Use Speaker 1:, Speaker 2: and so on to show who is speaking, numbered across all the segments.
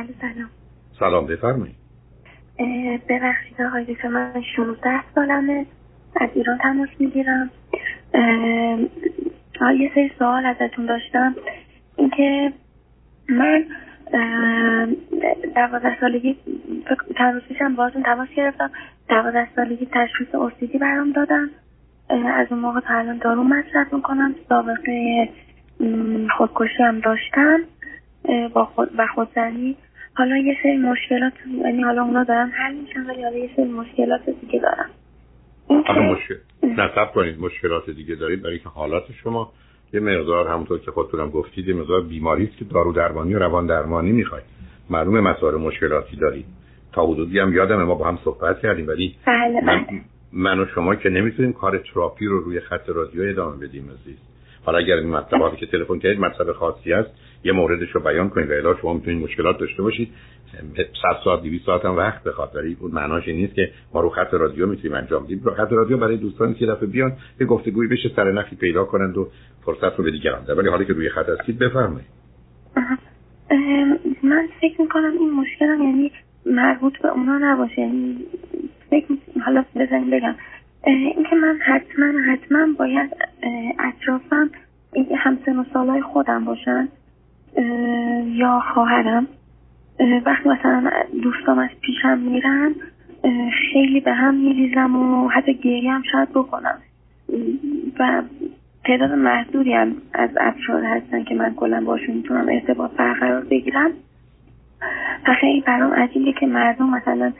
Speaker 1: بله سلام.
Speaker 2: سلام بفرمایید.
Speaker 1: ببخشید آقای دکتر من 16 سالمه. از ایران تماس می‌گیرم. یه سری سوال ازتون داشتم. اینکه من دوازده سالگی چند پیشم بازون تماس گرفتم. دوازده سالگی تشخیص اوسیدی برام دادن از اون موقع تا الان دارو مصرف می‌کنم. سابقه خودکشی هم داشتم. با خود و خودزنی. حالا یه سری مشکلات یعنی حالا اونا دارن حل میشن ولی حالا یه سری مشکلات دیگه
Speaker 2: حالا مشکل نصب کنید مشکلات دیگه دارید برای که حالات شما یه مقدار همونطور که خودتونم گفتید یه مقدار بیماری است که دارو درمانی و روان درمانی می‌خواید. معلومه مسائل مشکلاتی دارید. تا حدودی هم یادم ما با هم صحبت کردیم ولی
Speaker 1: بله
Speaker 2: من, من و شما که نمی‌تونیم کار تراپی رو روی خط رادیو ادامه بدیم عزیز. حالا اگر این مطلباتی که تلفن کردید مطلب خاصی است یه موردش رو بیان کنید و الا شما می‌تونید مشکلات داشته باشید. 100 ساعت 200 ساعت هم وقت بخواد ولی اون معناش این نیست که ما رو خط رادیو می‌تونیم انجام بدیم. رو خط رادیو برای دوستانی که دفعه بیان یه گفتگویی بشه سر نخی پیدا کنند و فرصت رو به دیگران ولی حالی که روی خط هستید بفرمایید.
Speaker 1: من فکر می‌کنم این مشکلم یعنی مربوط به اونا نباشه. یعنی فکر حالا بزنیم بگم. اینکه من حتما حتما باید اطرافم همسن و سالای خودم باشن. یا خواهرم. وقتی مثلا دوستام از پیشم میرن خیلی به هم میریزم و حتی گریه هم شاید بکنم. و تعداد محدودی هم از افراد هستن که من کلا باشون می‌تونم ارتباط برقرار بگیرم. و خیلی برام عجیبه که مردم مثلا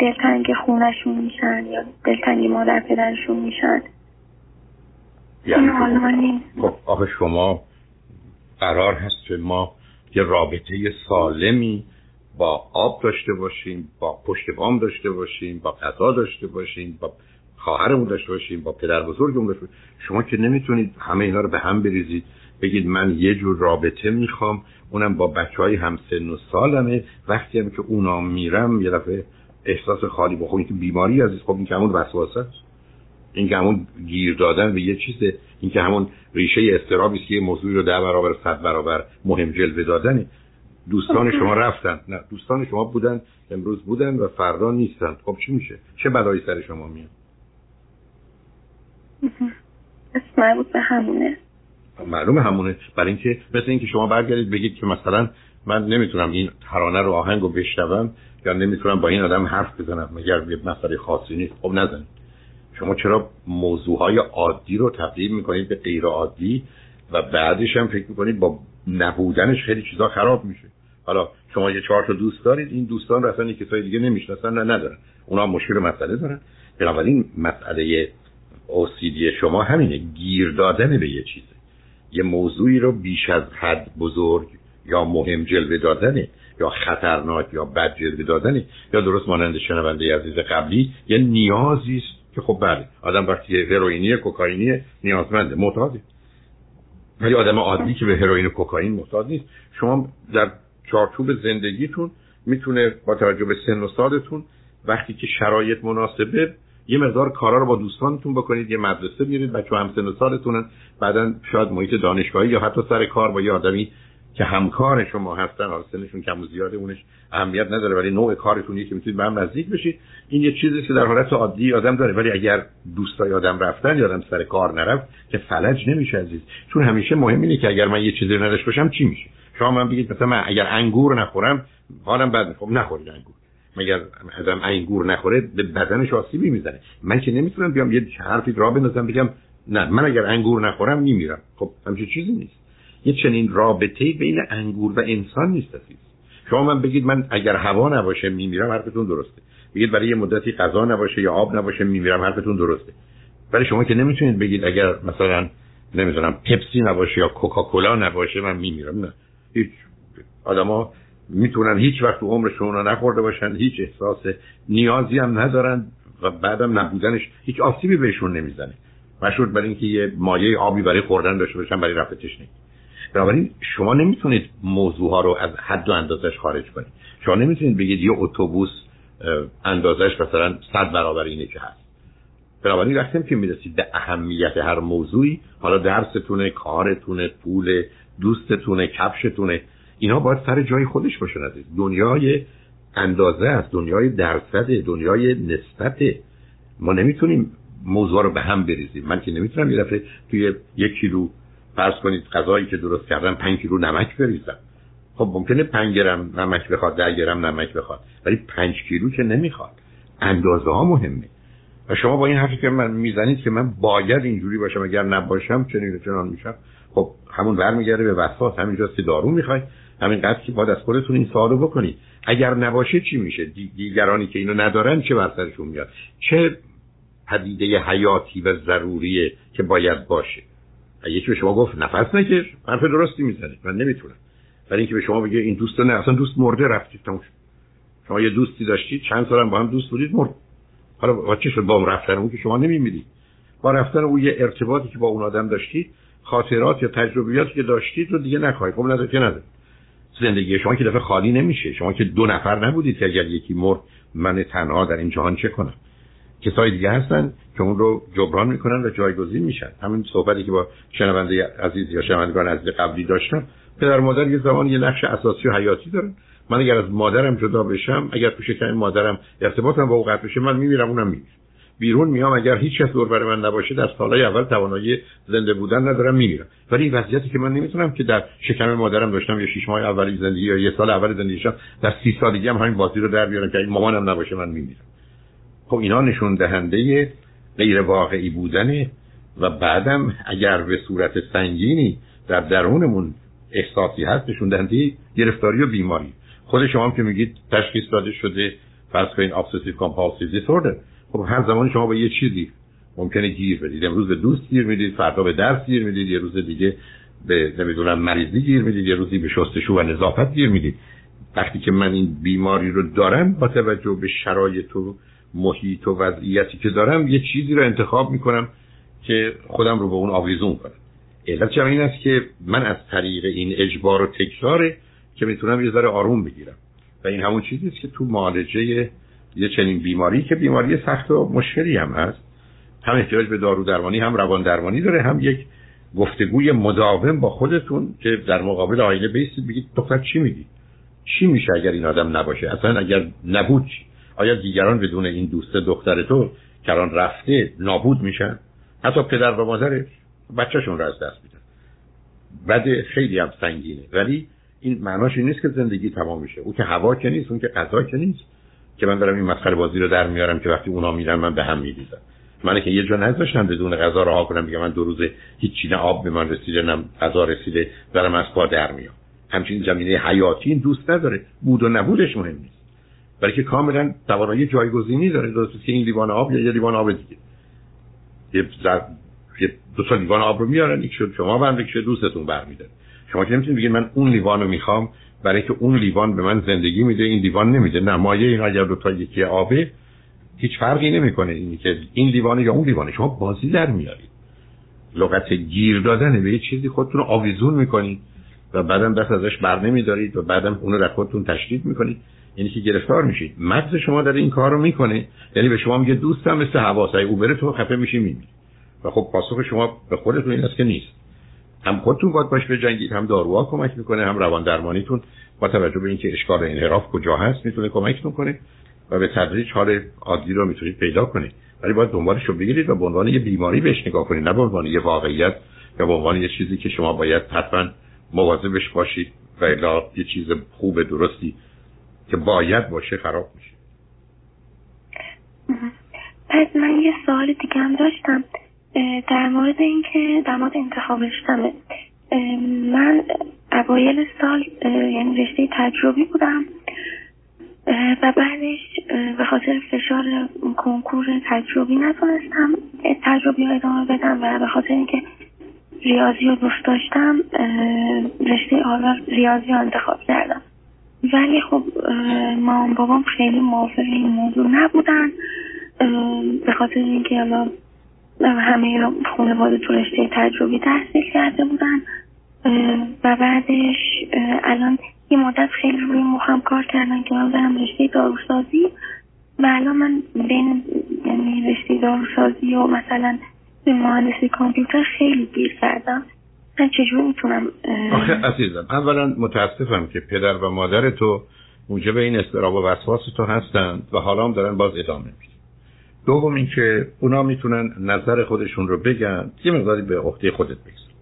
Speaker 1: دلتنگ خونشون میشن یا دلتنگ مادر پدرشون میشن.
Speaker 2: یعنی خب آخه شما قرار هست که ما یه رابطه سالمی با آب داشته باشیم با پشت بام داشته باشیم با غذا داشته باشیم با خواهرمون داشته باشیم با پدر بزرگمون داشته باشیم. شما که نمی‌تونید همه اینا رو به هم بریزید بگید من یه جور رابطه می‌خوام اونم با بچه های همسن و سالمه. وقتی هم که اونا میرم یه دفعه احساس خالی بخونی که بیماری عزیز خب این که همون وسواسه این که گیر دادن به یه چیزه. این که همون ریشه استرابی که یه موضوعی رو ده برابر صد برابر مهم جلوه دادنه. دوستان شما رفتن. نه دوستان شما بودن امروز بودن و فردا نیستن. خب چی میشه؟ چه بلایی سر شما میاد؟
Speaker 1: مربوط به همونه.
Speaker 2: معلومه همونه. برای اینکه مثل اینکه شما برگردید بگید که مثلا من نمی‌تونم این ترانه رو آهنگ رو بشنوم یا نمی‌تونم با این آدم حرف بزنم مگر یه مسئله خاصی نیست. خب نزنید. شما چرا موضوع های عادی رو تبدیل می‌کنید به غیر عادی و بعدش هم فکر می‌کنید با نبودنش خیلی چیزا خراب میشه؟ حالا شما یه چهار تا دوست دارید این دوستان رو اصلا کسای دیگه نمی‌شناسن نه ندارن. اونا مشکل مسئله دارن. بنابراین مسئله اوسیدی شما همینه گیر دادن به یه چیزه. یه موضوعی رو بیش از حد بزرگ یا مهم جلوه دادنه یا خطرناک یا بد جلوه دادنه یا درست مانند شنونده عزیز قبلی یه نیازی است که خب بله آدم وقتی هروئینی کوکائینی نیازمنده معتاده. ولی آدم عادی که به هروئین و کوکائین محتاج نیست. شما در چارچوب زندگیتون می‌تونه با توجه به سن و سالتون وقتی که شرایط مناسبه یه مقدار کارا رو با دوستانتون بکنید یه مدرسه میرید بچه هم سن و سالتونن بعدا شاید محیط دانشگاهی یا حتی سر کار با یه آدمی که همکار شما هستن حالا سنشون کم و زیاده اونش اهمیت نداره ولی نوع کارتون که می‌تونید به هم نزدیک بشید. این یه چیزی که در حالت عادی آدم داره ولی اگر دوستای آدم رفتن یا آدم سر کار نرفت که فلج نمیشه عزیز. چون همیشه مهم اینه که اگر من یه چیزی نداشته باشم چی میشه؟ شما من بگید مثلا من اگر انگور نخورم حالم بد می‌خوام نخورید انگور. مگر آدم انگور نخوره به بدنش آسیبی می‌زنه. من که نمی‌تونم بیام یه حرفی را بندازم بگم نه من اگر انگور نخورم میمیرم خب همچین چیزی نیست. یه چنین رابطه بین انگور و انسان نیست عزیز. شما من بگید من اگر هوا نباشه میمیرم حرفتون درسته. بگید برای یه مدتی غذا نباشه یا آب نباشه میمیرم حرفتون درسته. ولی شما که نمی‌تونید بگید اگر مثلا نمی‌دونم پپسی نباشه یا کوکاکولا نباشه من میمیرم. نه. هیچ. آدما می‌تونن هیچ وقت تو عمرشون رو نخورده باشن هیچ احساس نیازی هم ندارن و بعدم نبودنش هیچ آسیبی بهشون نمی‌زنه. مشهور برای اینکه یه مایه آبی برای خوردن داشته باشن برای رفع تشنگی بنابراین شما نمی‌تونید موضوع ها رو از حد و اندازش خارج کنید. شما نمی‌تونید بگید یه اتوبوس اندازش مثلا صد برابر اینه که هست. بنابراین وقتی که می‌رسید به اهمیت هر موضوعی حالا درستونه کارتونه پول دوستتونه کفشتونه اینا باید سر جای خودش باشن عزیز. دنیای اندازه است دنیای درصد دنیای نسبت ما نمی‌تونیم موضوع رو به هم بریزیم. من که نمی‌تونم یه دفعه توی یک کیلو فرض کنید غذایی که درست کردم پنج کیلو نمک بریزم خب ممکنه پنج گرم نمک بخواد ده گرم نمک بخواد ولی پنج کیلو که نمی‌خواد. اندازه ها مهمه. و شما با این حرفی که من می‌زنید که من باید اینجوری باشم اگر نباشم چنین چنان میشم. خب همون برمیگرده به وسواس همینجاست که دارو می‌خواید همین قدر که باید از خودتون این سوالو بکنید اگر نباشه چی میشه؟ دیگرانی که اینو ندارن چه بر سرشون میاد؟ چه پدیده حیاتی و ضروریه که باید باشه؟ یکی به شما گفت نفس نکش حرف درستی می‌زنید من نمی‌تونم. برای اینکه به شما بگه این دوست نه اصلا دوست مرده رفتید تموش شما یه دوستی داشتید چند سال با هم دوست بودید مرد. حالا با چه شد با اون رفتن؟ اون که شما نمیمیدید. با رفتن اون یه ارتباطی که با اون آدم داشتید خاطرات یا تجربیاتی که داشتید رو دیگه نخواهید خب نداره که نداره؟ زندگی شما که دفعه خالی نمیشه. شما که دو نفر نبودید که اگر یکی مرد من تنها در این جهان چه کنم؟ کسای دیگه هستن که اون رو جبران می‌کنن و جایگزین میشن. همین صحبتی که با شنونده عزیز یا شنوندگان عزیز قبلی داشتم پدر مادر یه زمان یه نقش اساسی و حیاتی دارن. من اگر از مادرم جدا بشم اگر تو شکم مادرم ارتباطم با او قطع بشه من میمیرم اونم میمیره. بیرون میام اگر هیچ کس دور من نباشه در سالهای اول توانایی زنده بودن ندارم میمیرم. ولی این وضعیتی که من نمی‌تونم که در شکم مادرم داشتم یا شش ماه اولی زندگی یا یه سال اول زندگیشم در سی سالگی هم همین بازی رو در بیارم که این مامانم نباشه من میمیرم. خب اینا نشون دهنده غیر واقعی بودنه و بعدم اگر به صورت سنگینی در درونمون احساسی هست نشون دهنده گرفتاری و بیماری. خود شما هم که میگید تشخیص داده شده فرض کنین obsessive compulsive disorder. خب هر زمان شما به یه چیزی ممکنه گیر بدید. امروز به دوست گیر می‌دید فردا به درس گیر می‌دید یه روز دیگه به نمی‌دونم مریضی گیر می‌دید یه روزی به شستشو و نظافت گیر می‌دید. وقتی که من این بیماری رو دارم با توجه به شرایط و محیط و وضعیتی که دارم یه چیزی رو انتخاب می‌کنم که خودم رو به اون آویزون کنم. علت این است که من از طریق این اجبار و تکراره که می‌تونم یه ذره آروم بگیرم. و این همون چیزی است که تو معالجه یه چنین بیماری که بیماری سخت و مشکلی هم هست هم احتیاج به دارو درمانی هم روان درمانی داره هم یک گفتگوی مداوم با خودتون که در مقابل آینه بیستید بگید دختر چی میگی؟ چی میشه اگر این آدم نباشه؟ اصلا اگر نبود چی؟ آیا دیگران بدون این دوست دختر تو کران رفته نابود میشن؟ حتی پدر و مادرش بچهشون رو از دست میدن. بعد خیلی هم سنگینه. ولی این معناش این نیست که زندگی تمام میشه. او که هوا که نیست اون که غذا که نیست. که من دارم این مسخره بازی رو در میارم که وقتی اونا میرن من به هم میریزم. من که یه جا نذاشتم بدون غذا رها کنم میگم من دو روزه هیچ نه آب به من رسیده نه غذا رسیده دارم از پا در میام. همچنین زمینه حیاتی این دوست نداره. بود و نبودش مهم نیست. بلکه کاملا توانایی جایگزینی داره درست که این لیوان آب یا یه لیوان آب دیگه. یه, یه دو تا لیوان آب رو میارن یک شد شما برمیده که دوستتون برمیده شما که نمی‌تونید بگید من اون لیوان رو می‌خوام برای که اون لیوان به من زندگی میده این لیوان نمیده. نه مایه این اگر دو تا یکی آبه هیچ فرقی نمی‌کنه. اینی که این لیوانه یا اون لیوانه شما بازی در میارید. لغت گیر دادن به یه چیزی خودتون رو آویزون می‌کنید و بعدم دست ازش بر نمیدارید و بعدم اون رو خودتون تشدید می‌کنید. یعنی که گرفتار میشید مغز شما در این کار رو می‌کنه. یعنی به شما میگه دوستم مثل حواسای او بره تو خفه میشی میمیری. و خب پاسخ شما به خودتون این است که نیست. هم خودتون باید باش بجنگید هم داروها کمک می‌کنه هم روان درمانیتون با توجه به اینکه اشکال انحراف کجا هست می‌تونه کمکتون کنه و به تدریج حال عادی رو می‌تونید پیدا کنید. ولی باید دنبالش رو بگیرید و به عنوان یه بیماری بهش نگاه کنید. نه به عنوان یه واقعیت یا به عنوان یه چیزی که شما باید حتما مواظبش باشید و الا یه چیز خوب درستی که باید باشه خراب میشه.
Speaker 1: پس من یه سوال دیگه هم داشتم. در مورد اینکه در مورد انتخاب رشتمه من اوایل سال یعنی رشته تجربی بودم. و بعدش به خاطر فشار کنکور تجربی نتونستم تجربی ها ادامه بدم و به خاطر اینکه ریاضی رو دوست داشتم رشته آلا ریاضی رو انتخاب کردم. ولی خب مام بابام خیلی موافق این موضوع نبودن. به خاطر اینکه حالا همه خانواده تو رشته تجربی تحصیل کرده بودن. و بعدش الان یه مدت خیلی روی مخم کار کردن که من برم رشته داروسازی. و الان من بین یعنی رشته داروسازی و مثلا مهندسی کامپیوتر خیلی گیر کردم. من چجور می‌تونم
Speaker 2: آخه عزیزم اولا متاسفم که پدر و مادر تو موجب این استراب و وسواس تو هستند و حالا هم دارن باز ادامه میدن. دوم اینکه اونا می‌تونن نظر خودشون رو بگن یه مقداری به عهده خودت بگذار.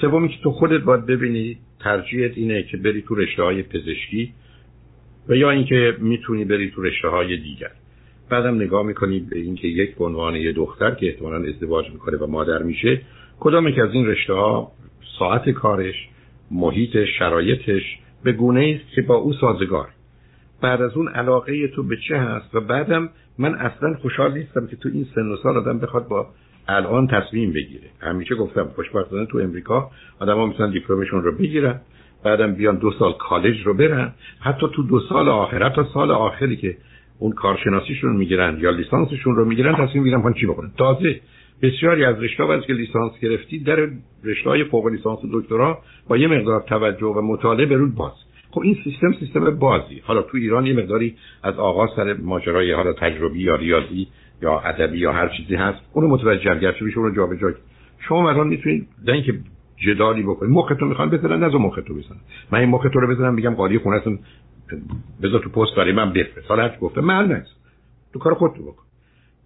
Speaker 2: سوم که تو خودت باید ببینی ترجیحت اینه که بری تو رشته های پزشکی و یا اینکه می‌تونی بری تو رشته های دیگر. بعدم نگاه می‌کنی به اینکه یک به عنوان یه دختر که احتمالا ازدواج می‌کنه و مادر میشه کدام که از این رشته ها ساعت کارش محیط شرایطش به گونه است که با او سازگار. بعد از اون علاقه تو به چه هست؟ و بعدم من اصلا خوشحال نیستم که تو این سن و سال آدم بخواد با الان تصمیم بگیره. همیشه گفتم خوشبختانه تو امریکا آدما می‌تونن دیپلمشون رو بگیرن بعدم بیان دو سال کالج رو برن. حتی تو دو سال آخر حتی سال آخری که اون کارشناسیشون می‌گیرن یا لیسانسشون رو می‌گیرن تصمیم می‌گیرن چی بکنن تازه بسیاری از رشته از که لیسانس گرفتی در رشته های فوق لیسانس و دکترا با یه مقدار توجه و مطالعه به رود باز. خب این سیستم سیستم بازی. حالا تو ایران یه مقداری از آغاز سر ماجرای حالا تجربی یا ریاضی یا ادبی یا هر چیزی هست. اونو متوجه گرچه بشه اون جابجا شما مثلا می‌تونید در اینکه جدالی بکنید مختو می‌خوان بزنن نذار مختو بزنن. من این مختو رو بزنم بگم قالی خونهتون بذار تو پست برای من بفرست. حالا هرچی گفته من نیست. تو کار خودتو بکن.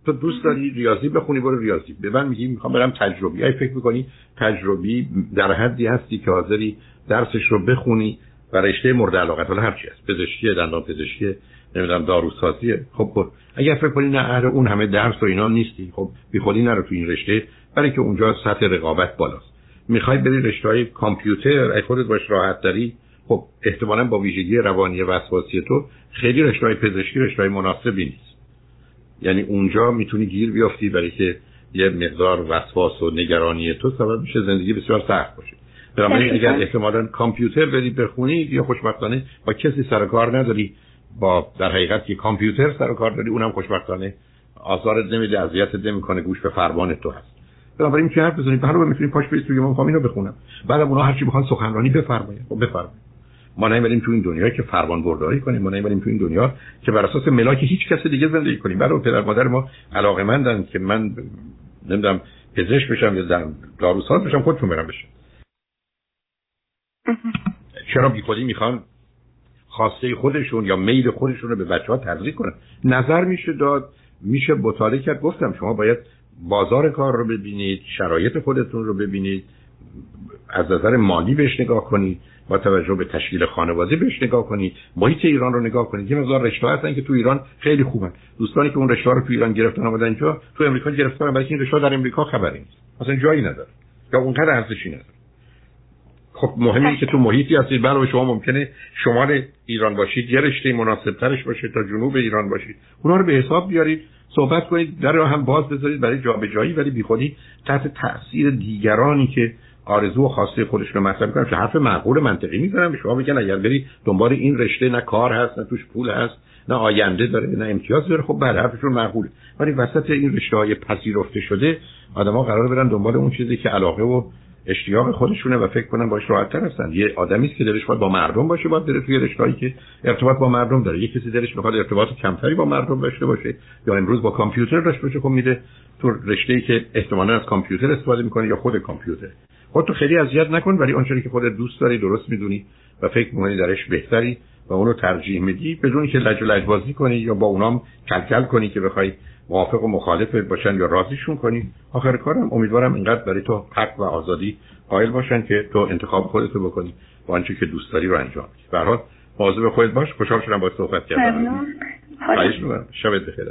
Speaker 2: تو دوست داری ریاضی بخونی برو ریاضی. به من میگی می‌خوام برم تجربی. ای فکر می‌کنی تجربی در حدی هستی که حاضری درسش رو بخونی و رشته مورد علاقت. حالا هر چی هست. پزشکی دندان پزشکی نمی‌دونم داروسازی. خب بر. اگر فکر کنی نه اهل اون همه درس و اینا نیستی خب بی خودی نرو تو این رشته برای که اونجا سطح رقابت بالاست. می‌خوای بری رشته های کامپیوتر ای خودت باش راحت داری. خب احتمالا با ویژگی روانی وسواسی تو خیلی رشته های پزشکی رشته های مناسبی نیست. یعنی اونجا می‌تونی گیر بیافتی برای که یه مقدار وسواس و نگرانی تو سبب میشه زندگی بسیار سخت باشه. بنابراین اگر احتمالا کامپیوتر بری بخونی یا خوشبختانه با کسی سر کار نداری. با در حقیقت که کامپیوتر سر کار داری اونم خوشبختانه آثارت نمیده اذیتت نمی‌کنه گوش به فرمان تو هست. بنابراین چه حرف بزنید حالا می‌تونی پاش برید توی من اینو بخونم. بعدم اونا هرچی بخوان سخنرانی بفرمایید خب بفرمایید ما نمی‌بریم تو این دنیا که فرمان برداری کنیم ما نمی‌بریم تو این دنیا که بر اساس ملاک هیچ کس دیگه زندگی کنیم. برای پدر مادر ما علاقه مندن که من نمی‌دونم پزشک بشم یا داروساز بشم خودتون برم بشم چرا بی خودی می‌خوان خواسته خودشون یا میل خودشون رو به بچه ها تزریق کنن؟ نظر میشه داد میشه مطالعه کرد. گفتم شما باید بازار کار رو ببینید شرایط خودتون رو ببینید از نظر مالی بهش نگاه کنید. با توجه به تشکیل خانواده بهش نگاه کنید. محیط ایران رو نگاه کنید. یه مقدار رشته هستن که تو ایران خیلی خوبن. دوستانی که اون رشته رو تو ایران گرفتن اومدن اینجا تو امریکا گرفتن برای این رشته در امریکا خبری نیست. اصلا جایی نداره. یا اونقدر ارزشی نداره. خب مهمی که تو محیطی هستید برای بله، شما ممکنه شمال ایران باشید. یه رشته مناسب ترش باشه تا جنوب ایران باشید. اونا رو به حساب بیارید. صحبت کنید. در هم باز بذارید. برای جابجایی ولی بیخودی تحت تاثیر دیگرانی که آرزو و خواسته خودش رو مطرح می‌کنن که حرف معقول منطقی می‌زنن به شما بگن اگر بری دنبال این رشته نه کار هست نه توش پول هست نه آینده داره نه امتیاز داره خب بله حرفشون معقوله. ولی وسط این رشته های پذیرفته شده آدما قرار برن دنبال اون چیزی که علاقه و اشتیاق خودشونه و فکر کنن باش راحت تر هستن. یه آدمی که دلش با مردم باشه باید بره توی رشته‌ای که ارتباط با مردم داره. یه کسی دلش می‌خواد ارتباط کمتری با مردم داشته باشه یا امروز با کامپیوتر داشته باشه خب میره تو رشته‌ای که احتمالاً از کامپیوتر استفاده می‌کنه یا خود کامپیوتر. خود تو خیلی اذیت نکن ولی آنچه که خودت دوست داری درست می‌دونی و فکر می‌کنی درش بهتری و اونو ترجیح میدی. بدون که لج و لجبازی کنی یا با اونام کلکل کنی که بخوای موافق و مخالف باشن یا راضیشون کنی آخر کارم امیدوارم اینقدر برای تو حق و آزادی قائل باشن که تو انتخاب خودتو بکنی و آنچه که دوست داری رو انجام بدی. به هر حال خودت باش. خوشحال شدم با صحبت کردم. خواهش می‌کنم. شبت بخیر